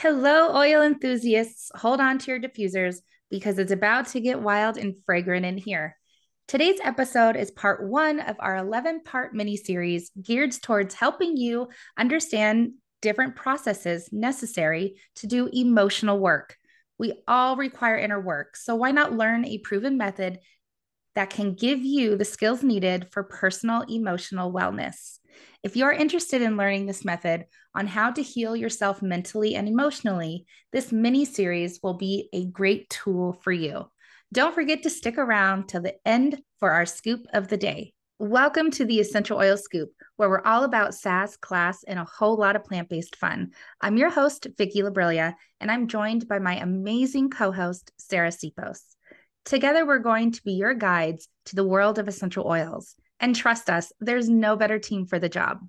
Hello, oil enthusiasts. Hold on to your diffusers because it's about to get wild and fragrant in here. Today's episode is part one of our 11 part mini series geared towards helping you understand different processes necessary to do emotional work. We all require inner work, so why not learn a proven method that can give you the skills needed for personal emotional wellness? If you're interested in learning this method on how to heal yourself mentally and emotionally, this mini series will be a great tool for you. Don't forget to stick around till the end for our scoop of the day. Welcome to the Essential Oil Scoop, where we're all about sass, class, and a whole lot of plant based fun. I'm your host, Vicki Labrilla, and I'm joined by my amazing co host, Sarah Sipos. Together, we're going to be your guides to the world of essential oils. And trust us, there's no better team for the job.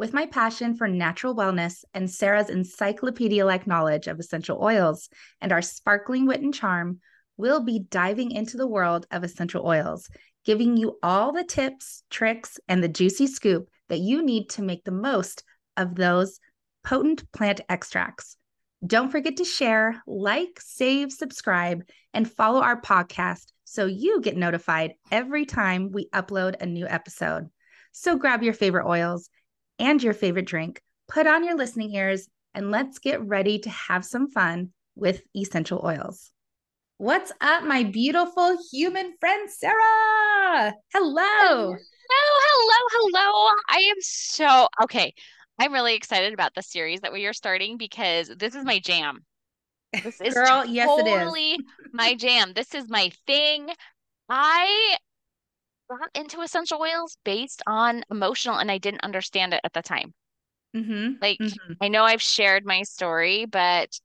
With my passion for natural wellness and Sarah's encyclopedia like knowledge of essential oils and our sparkling wit and charm, we'll be diving into the world of essential oils, giving you all the tips, tricks, and the juicy scoop that you need to make the most of those potent plant extracts. Don't forget to share, like, save, subscribe, and follow our podcast so you get notified every time we upload a new episode. So grab your favorite oils and your favorite drink, put on your listening ears, and let's get ready to have some fun with essential oils. What's up, my beautiful human friend, Sarah? Hello. Hello, hello, hello. I am so okay. I'm really excited about the series that we are starting because this is my jam. This is Girl, totally yes, it is. my jam. This is my thing. I got into essential oils based on emotional, and I didn't understand it at the time. Mm-hmm. Like, mm-hmm. I know I've shared my story, but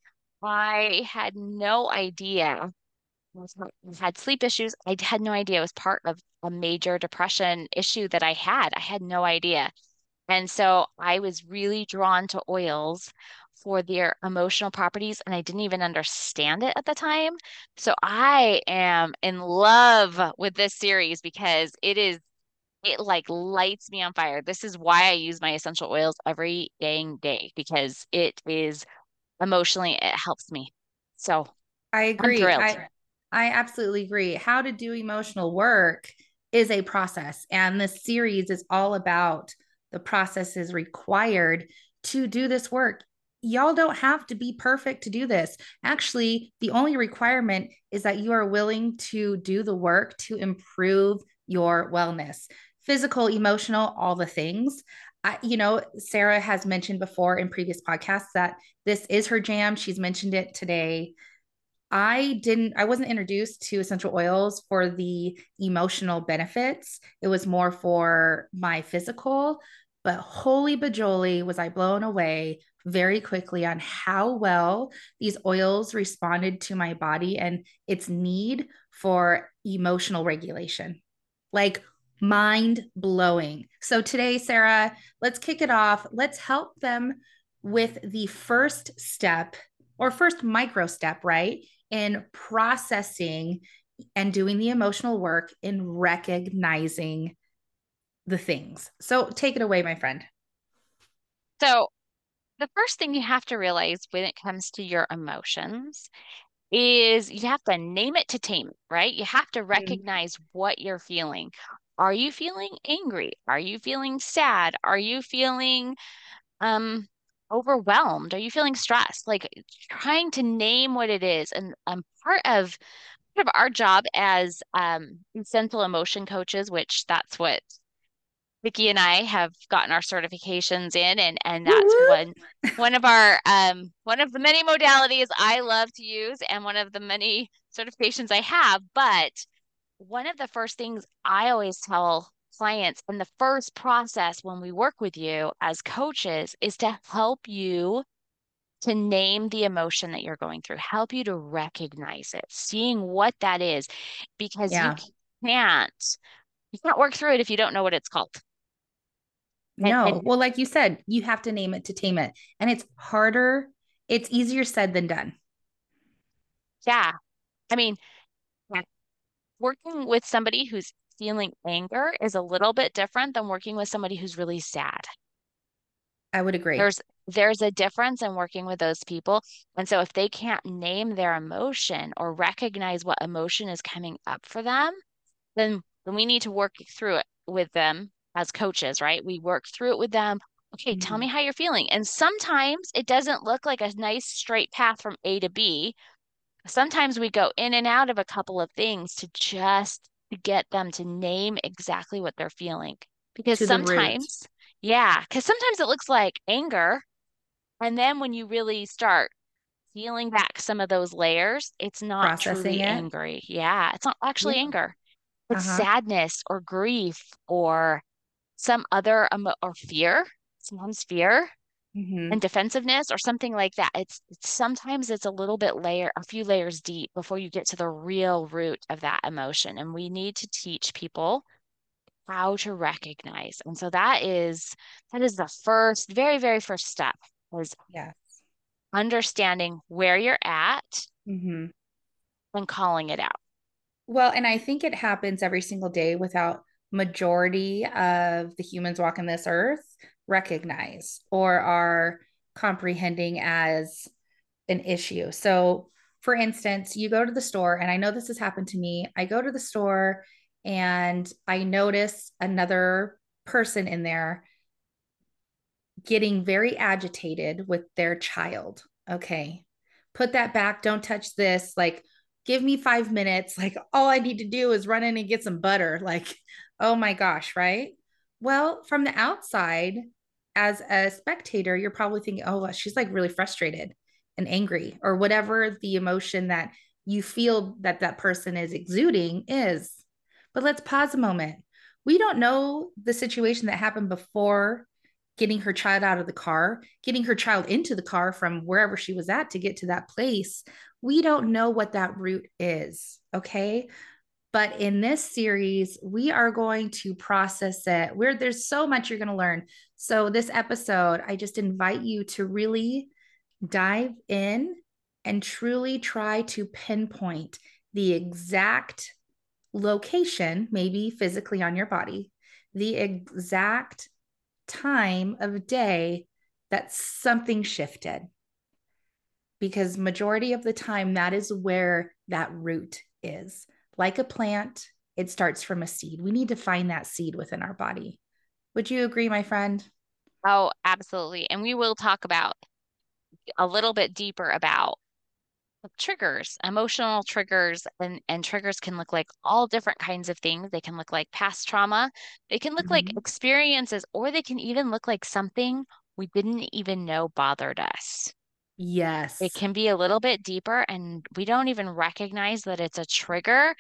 I had no idea. I had sleep issues. I had no idea it was part of a major depression issue that I had. I had no idea. And so I was really drawn to oils for their emotional properties and I didn't even understand it at the time. So I am in love with this series because it is it like lights me on fire. This is why I use my essential oils every dang day because it is emotionally it helps me. So I agree. I, I absolutely agree. How to do emotional work is a process and this series is all about the processes required to do this work y'all don't have to be perfect to do this. Actually, the only requirement is that you are willing to do the work to improve your wellness physical, emotional, all the things. I, you know, Sarah has mentioned before in previous podcasts that this is her jam. She's mentioned it today. I didn't, I wasn't introduced to essential oils for the emotional benefits. It was more for my physical. But holy bajoli, was I blown away very quickly on how well these oils responded to my body and its need for emotional regulation. Like mind blowing. So, today, Sarah, let's kick it off. Let's help them with the first step or first micro step, right? In processing and doing the emotional work in recognizing the things. So, take it away, my friend. So, the first thing you have to realize when it comes to your emotions is you have to name it to tame it, right? You have to mm-hmm. recognize mm-hmm. what you're feeling. Are you feeling angry? Are you feeling sad? Are you feeling um overwhelmed? Are you feeling stressed? Like trying to name what it is. And um, part of part of our job as um essential emotion coaches, which that's what Vicki and I have gotten our certifications in, and and that's one one of our um one of the many modalities I love to use, and one of the many certifications I have. But one of the first things I always tell clients in the first process when we work with you as coaches is to help you to name the emotion that you're going through, help you to recognize it, seeing what that is, because yeah. you can't you can't work through it if you don't know what it's called. No. And, and, well, like you said, you have to name it to tame it. And it's harder, it's easier said than done. Yeah. I mean, working with somebody who's feeling anger is a little bit different than working with somebody who's really sad. I would agree. There's there's a difference in working with those people. And so if they can't name their emotion or recognize what emotion is coming up for them, then, then we need to work through it with them as coaches, right? We work through it with them. Okay, mm-hmm. tell me how you're feeling. And sometimes it doesn't look like a nice straight path from A to B. Sometimes we go in and out of a couple of things to just get them to name exactly what they're feeling. Because sometimes, yeah, because sometimes it looks like anger and then when you really start peeling back some of those layers, it's not Processing truly it. angry. Yeah, it's not actually yeah. anger. It's uh-huh. sadness or grief or some other emo- or fear, sometimes fear mm-hmm. and defensiveness or something like that. It's, it's sometimes it's a little bit layer, a few layers deep before you get to the real root of that emotion. And we need to teach people how to recognize. And so that is that is the first, very, very first step is yes. understanding where you're at mm-hmm. and calling it out. Well, and I think it happens every single day without majority of the humans walking this earth recognize or are comprehending as an issue. So, for instance, you go to the store, and I know this has happened to me. I go to the store and I notice another person in there getting very agitated with their child. Okay. Put that back. Don't touch this. Like, give me five minutes. Like, all I need to do is run in and get some butter. Like, oh my gosh, right? Well, from the outside, as a spectator, you're probably thinking, oh, she's like really frustrated and angry, or whatever the emotion that you feel that that person is exuding is. But let's pause a moment. We don't know the situation that happened before getting her child out of the car, getting her child into the car from wherever she was at to get to that place. We don't know what that route is. Okay. But in this series, we are going to process it. There's so much you're going to learn. So, this episode, I just invite you to really dive in and truly try to pinpoint the exact location, maybe physically on your body, the exact time of day that something shifted because majority of the time that is where that root is like a plant it starts from a seed we need to find that seed within our body would you agree my friend oh absolutely and we will talk about a little bit deeper about triggers, emotional triggers, and, and triggers can look like all different kinds of things. They can look like past trauma, they can look mm-hmm. like experiences, or they can even look like something we didn't even know bothered us. Yes. It can be a little bit deeper, and we don't even recognize that it's a trigger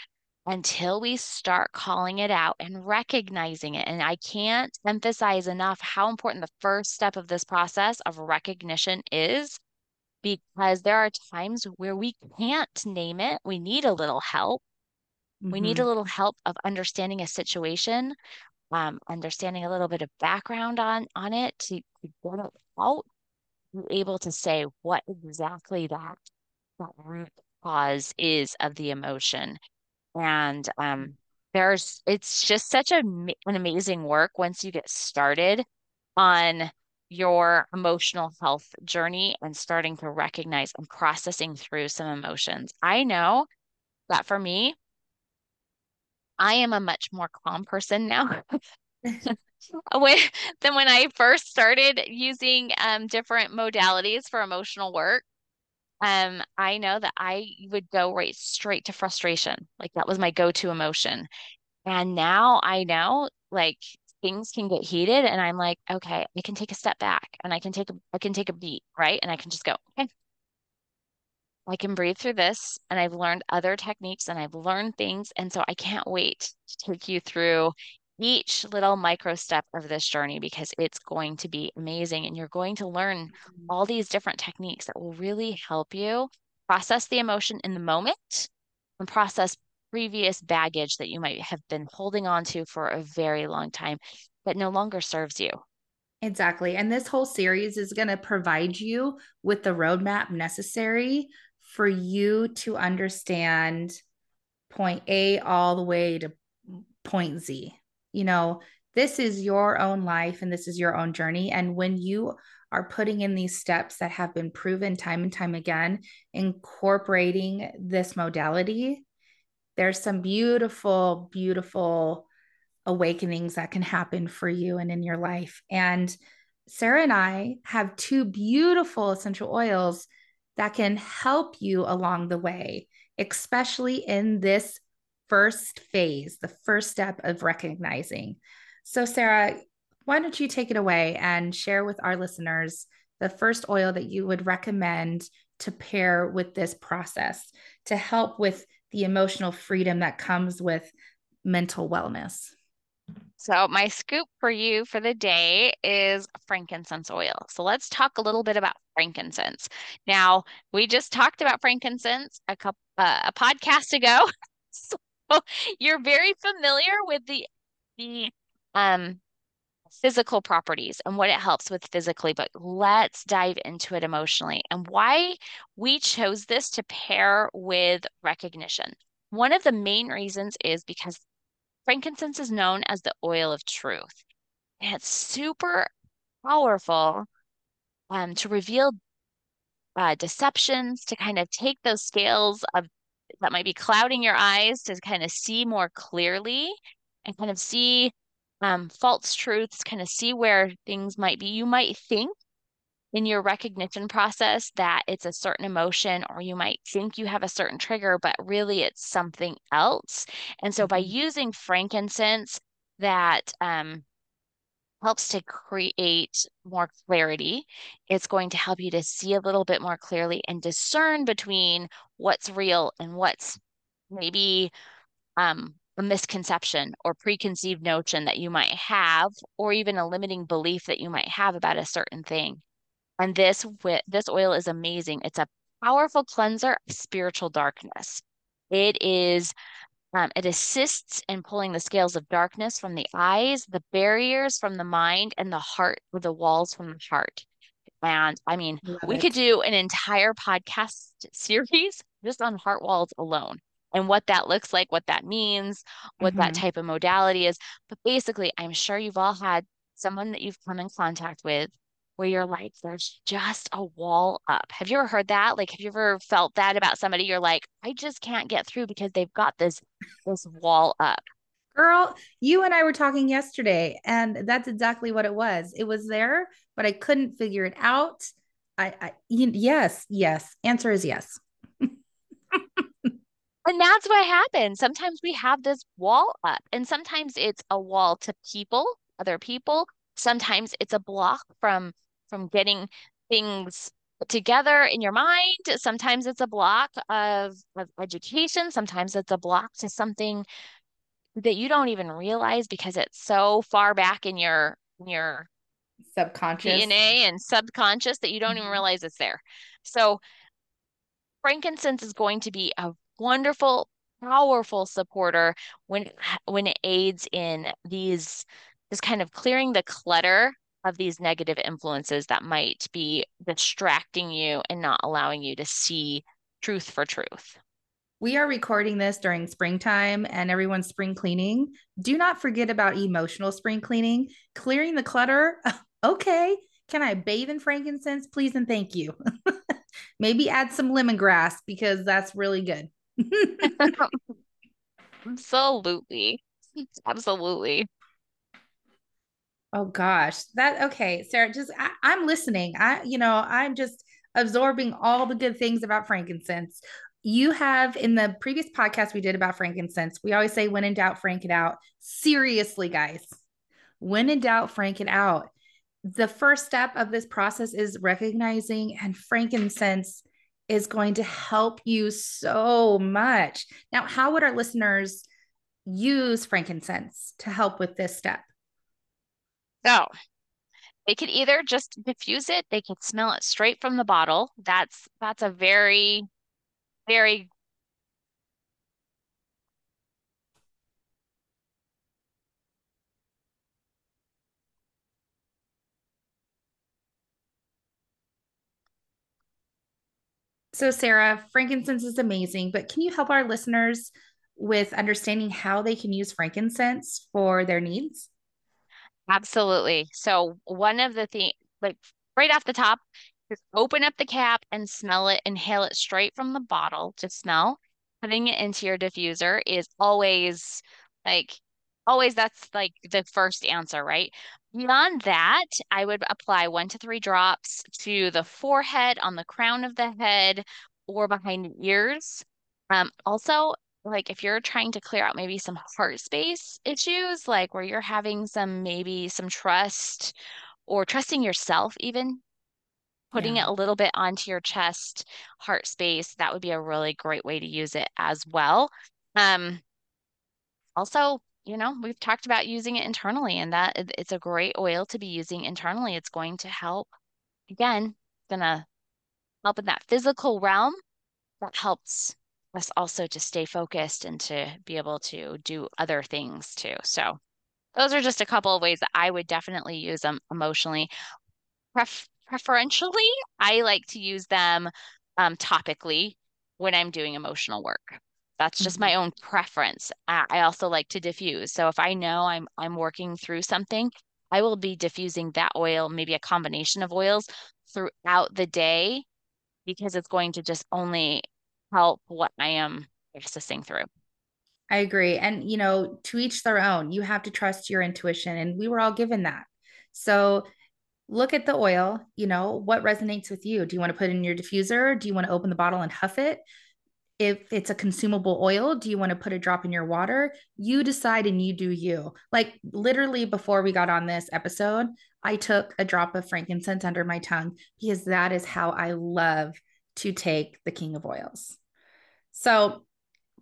until we start calling it out and recognizing it. And I can't emphasize enough how important the first step of this process of recognition is because there are times where we can't name it. We need a little help. Mm-hmm. We need a mm-hmm. little help of understanding a situation, um, understanding a little bit of background on on it to, to get it out, able to say what exactly that that root cause is of the emotion. And um, there's it's just such a, an amazing work once you get started on your emotional health journey and starting to recognize and processing through some emotions. I know that for me, I am a much more calm person now. when, than when I first started using um, different modalities for emotional work. Um, I know that I would go right straight to frustration. Like that was my go-to emotion. And now I know like things can get heated and I'm like, okay, I can take a step back and I can take a I can take a beat, right? And I can just go, okay. I can breathe through this and I've learned other techniques and I've learned things. And so I can't wait to take you through each little micro step of this journey because it's going to be amazing. And you're going to learn mm-hmm. all these different techniques that will really help you process the emotion in the moment and process previous baggage that you might have been holding on to for a very long time that no longer serves you. Exactly. And this whole series is going to provide you with the roadmap necessary for you to understand point A all the way to point Z. You know, this is your own life and this is your own journey. And when you are putting in these steps that have been proven time and time again, incorporating this modality, there's some beautiful, beautiful awakenings that can happen for you and in your life. And Sarah and I have two beautiful essential oils that can help you along the way, especially in this first phase, the first step of recognizing. So, Sarah, why don't you take it away and share with our listeners the first oil that you would recommend to pair with this process to help with the emotional freedom that comes with mental wellness? So, my scoop for you for the day is frankincense oil. So, let's talk a little bit about frankincense. Now, we just talked about frankincense a couple uh, a podcast ago. so, you're very familiar with the the um physical properties and what it helps with physically, but let's dive into it emotionally and why we chose this to pair with recognition. One of the main reasons is because frankincense is known as the oil of truth. And it's super powerful um, to reveal uh, deceptions, to kind of take those scales of that might be clouding your eyes to kind of see more clearly and kind of see um, false truths, kind of see where things might be. You might think in your recognition process that it's a certain emotion, or you might think you have a certain trigger, but really it's something else. And so by mm-hmm. using frankincense, that um, helps to create more clarity. It's going to help you to see a little bit more clearly and discern between what's real and what's maybe um, a misconception or preconceived notion that you might have, or even a limiting belief that you might have about a certain thing. And this this oil is amazing. It's a powerful cleanser of spiritual darkness. It is um, it assists in pulling the scales of darkness from the eyes, the barriers from the mind, and the heart, the walls from the heart. And I mean, Love we it. could do an entire podcast series just on heart walls alone and what that looks like, what that means, what mm-hmm. that type of modality is. But basically, I'm sure you've all had someone that you've come in contact with where you're like, there's just a wall up. Have you ever heard that? Like, have you ever felt that about somebody? You're like, I just can't get through because they've got this this wall up. Girl, you and I were talking yesterday, and that's exactly what it was. It was there, but I couldn't figure it out. I, I yes, yes. Answer is yes. And that's what happens. Sometimes we have this wall up, and sometimes it's a wall to people, other people. Sometimes it's a block from from getting things together in your mind. Sometimes it's a block of, of education. Sometimes it's a block to something that you don't even realize because it's so far back in your in your subconscious DNA and subconscious that you don't mm-hmm. even realize it's there. So frankincense is going to be a wonderful, powerful supporter when when it aids in these just kind of clearing the clutter of these negative influences that might be distracting you and not allowing you to see truth for truth. We are recording this during springtime and everyone's spring cleaning. Do not forget about emotional spring cleaning, clearing the clutter. Okay. Can I bathe in frankincense, please? And thank you. Maybe add some lemongrass because that's really good. Absolutely. Absolutely. Oh gosh. That okay, Sarah, just I, I'm listening. I, you know, I'm just absorbing all the good things about frankincense. You have in the previous podcast we did about frankincense, we always say when in doubt, frank it out. Seriously, guys. When in doubt, frank it out. The first step of this process is recognizing and frankincense is going to help you so much. Now, how would our listeners use frankincense to help with this step? So, they could either just diffuse it, they could smell it straight from the bottle. That's that's a very very So, Sarah, frankincense is amazing, but can you help our listeners with understanding how they can use frankincense for their needs? Absolutely. So, one of the things, like right off the top, just open up the cap and smell it, inhale it straight from the bottle to smell. Putting it into your diffuser is always like, always that's like the first answer, right? Beyond that, I would apply one to three drops to the forehead, on the crown of the head, or behind the ears. Um, also, like if you're trying to clear out maybe some heart space issues, like where you're having some maybe some trust or trusting yourself, even putting yeah. it a little bit onto your chest, heart space, that would be a really great way to use it as well. Um, also, you know, we've talked about using it internally, and that it's a great oil to be using internally. It's going to help, again, gonna help in that physical realm. That helps us also to stay focused and to be able to do other things too. So those are just a couple of ways that I would definitely use them emotionally. Pref- preferentially, I like to use them um, topically when I'm doing emotional work. That's just mm-hmm. my own preference. I also like to diffuse. So if I know I'm I'm working through something, I will be diffusing that oil, maybe a combination of oils throughout the day because it's going to just only help what I am processing through. I agree. And, you know, to each their own, you have to trust your intuition. And we were all given that. So look at the oil, you know, what resonates with you? Do you want to put in your diffuser? Do you want to open the bottle and huff it? If it's a consumable oil, do you want to put a drop in your water? You decide and you do you. Like literally before we got on this episode, I took a drop of frankincense under my tongue because that is how I love to take the king of oils. So,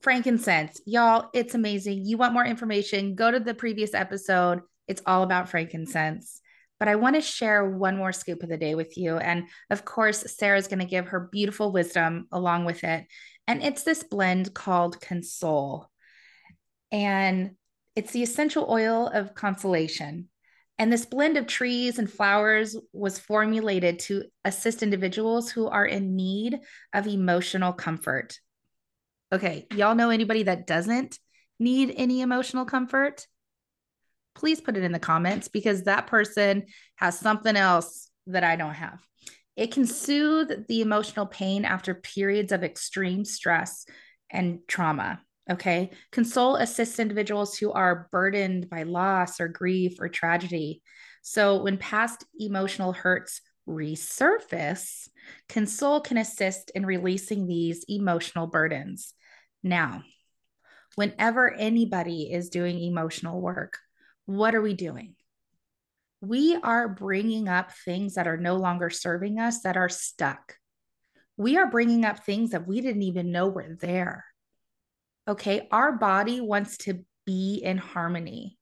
frankincense, y'all, it's amazing. You want more information? Go to the previous episode. It's all about frankincense. But I want to share one more scoop of the day with you. And of course, Sarah's going to give her beautiful wisdom along with it. And it's this blend called Console. And it's the essential oil of consolation. And this blend of trees and flowers was formulated to assist individuals who are in need of emotional comfort. Okay, y'all know anybody that doesn't need any emotional comfort? Please put it in the comments because that person has something else that I don't have. It can soothe the emotional pain after periods of extreme stress and trauma. Okay. Console assists individuals who are burdened by loss or grief or tragedy. So when past emotional hurts resurface, Console can assist in releasing these emotional burdens. Now, whenever anybody is doing emotional work, what are we doing? We are bringing up things that are no longer serving us that are stuck. We are bringing up things that we didn't even know were there. Okay. Our body wants to be in harmony.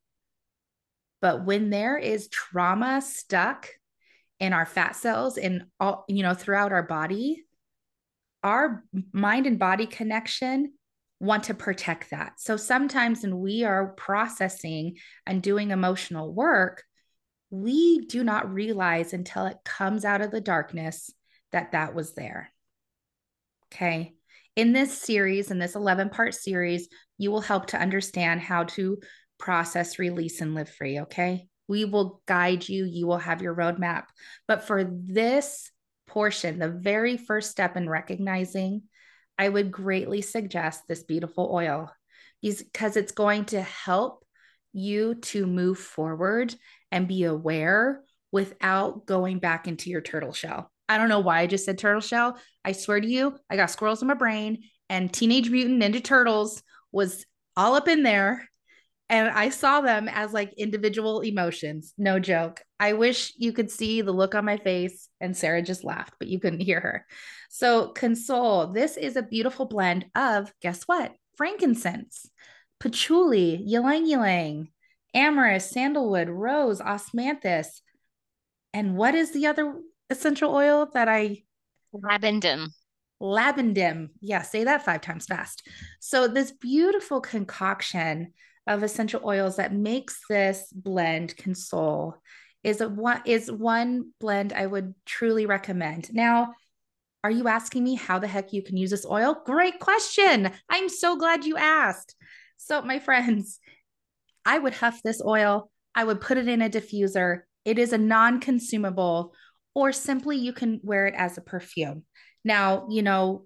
But when there is trauma stuck in our fat cells and all, you know, throughout our body, our mind and body connection want to protect that. So sometimes when we are processing and doing emotional work, we do not realize until it comes out of the darkness that that was there. Okay. In this series, in this 11 part series, you will help to understand how to process, release, and live free. Okay. We will guide you, you will have your roadmap. But for this portion, the very first step in recognizing I would greatly suggest this beautiful oil because it's going to help you to move forward and be aware without going back into your turtle shell. I don't know why I just said turtle shell. I swear to you, I got squirrels in my brain and Teenage Mutant Ninja Turtles was all up in there. And I saw them as like individual emotions. No joke. I wish you could see the look on my face. And Sarah just laughed, but you couldn't hear her. So, console, this is a beautiful blend of, guess what? Frankincense, patchouli, ylang ylang, amyris, sandalwood, rose, osmanthus. And what is the other essential oil that I? Labdanum. Labdanum. Yeah, say that five times fast. So, this beautiful concoction of essential oils that makes this blend console is a one is one blend I would truly recommend. Now, are you asking me how the heck you can use this oil? Great question. I'm so glad you asked. So, my friends, I would huff this oil, I would put it in a diffuser. It is a non consumable or simply you can wear it as a perfume. Now, you know,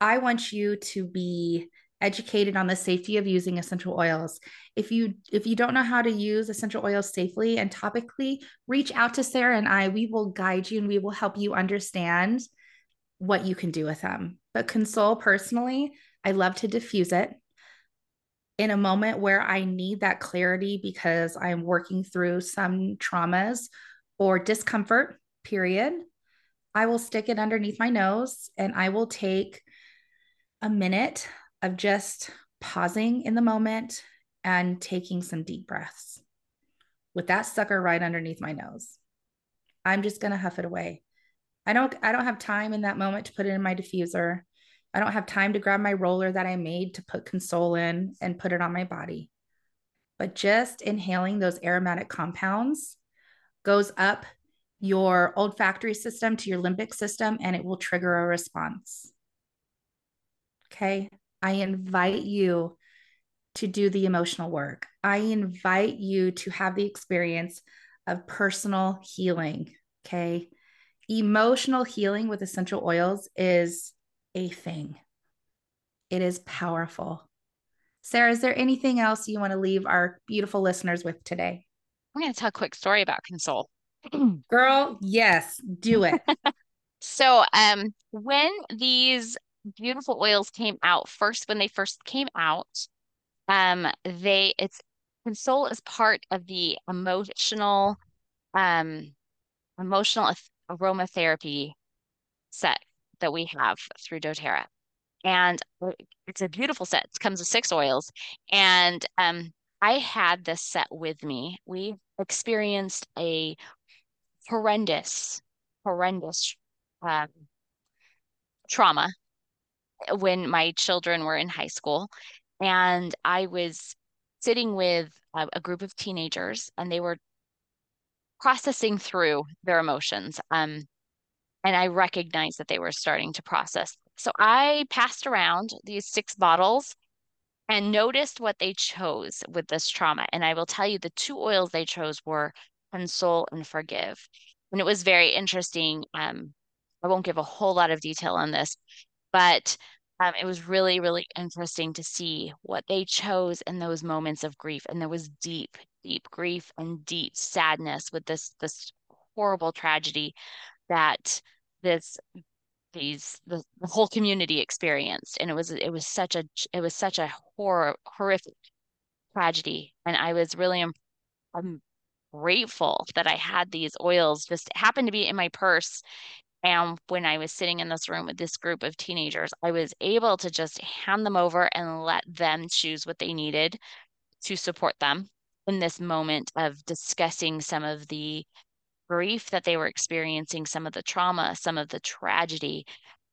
I want you to be educated on the safety of using essential oils. If you if you don't know how to use essential oils safely and topically, reach out to Sarah and I. We will guide you and we will help you understand what you can do with them. But Console personally, I love to diffuse it in a moment where I need that clarity because I'm working through some traumas or discomfort, period. I will stick it underneath my nose and I will take a minute of just pausing in the moment and taking some deep breaths with that sucker right underneath my nose. I'm just going to huff it away. I don't I don't have time in that moment to put it in my diffuser. I don't have time to grab my roller that I made to put console in and put it on my body. But just inhaling those aromatic compounds goes up your olfactory system to your limbic system and it will trigger a response. Okay. I invite you to do the emotional work. I invite you to have the experience of personal healing. Okay. Emotional healing with essential oils is a thing, it is powerful. Sarah, is there anything else you want to leave our beautiful listeners with today? I'm going to tell a quick story about Console. Girl, yes, do it. so, um, when these beautiful oils came out first when they first came out um they it's console is part of the emotional um emotional aromatherapy set that we have through doTERRA. And it's a beautiful set. It comes with six oils. And um i had this set with me. We experienced a horrendous horrendous um, trauma when my children were in high school. And I was sitting with a, a group of teenagers, and they were processing through their emotions. Um, and I recognized that they were starting to process. So I passed around these six bottles and noticed what they chose with this trauma. And I will tell you the two oils they chose were console and forgive. And it was very interesting. Um, I won't give a whole lot of detail on this, but um, it was really, really interesting to see what they chose in those moments of grief. And there was deep, deep grief and deep sadness with this this horrible tragedy that this these the, the whole community experienced. And it was it was such a it was such a horror horrific tragedy. And I was really I'm grateful that I had these oils just happened to be in my purse and when I was sitting in this room with this group of teenagers, I was able to just hand them over and let them choose what they needed to support them in this moment of discussing some of the grief that they were experiencing, some of the trauma, some of the tragedy,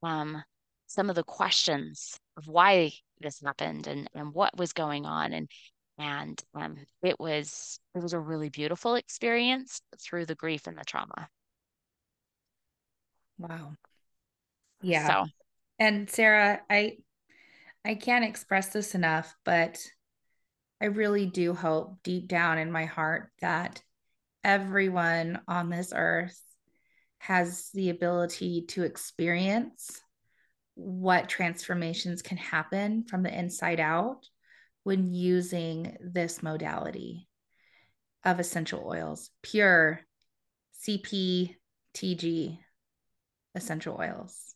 um, some of the questions of why this happened and, and what was going on. And and um, it was it was a really beautiful experience through the grief and the trauma. Wow. Yeah. So. And Sarah, I I can't express this enough, but I really do hope deep down in my heart that everyone on this earth has the ability to experience what transformations can happen from the inside out when using this modality of essential oils, pure CPTG essential oils.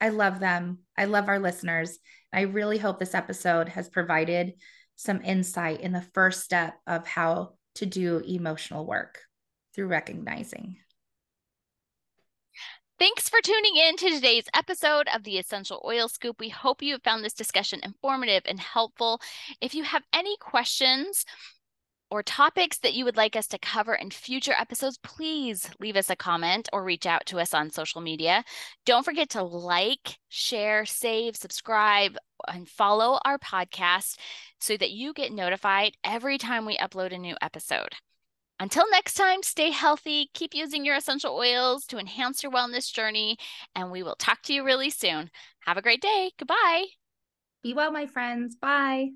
I love them. I love our listeners. I really hope this episode has provided some insight in the first step of how to do emotional work through recognizing. Thanks for tuning in to today's episode of the Essential Oil Scoop. We hope you have found this discussion informative and helpful. If you have any questions or topics that you would like us to cover in future episodes, please leave us a comment or reach out to us on social media. Don't forget to like, share, save, subscribe, and follow our podcast so that you get notified every time we upload a new episode. Until next time, stay healthy, keep using your essential oils to enhance your wellness journey, and we will talk to you really soon. Have a great day. Goodbye. Be well, my friends. Bye.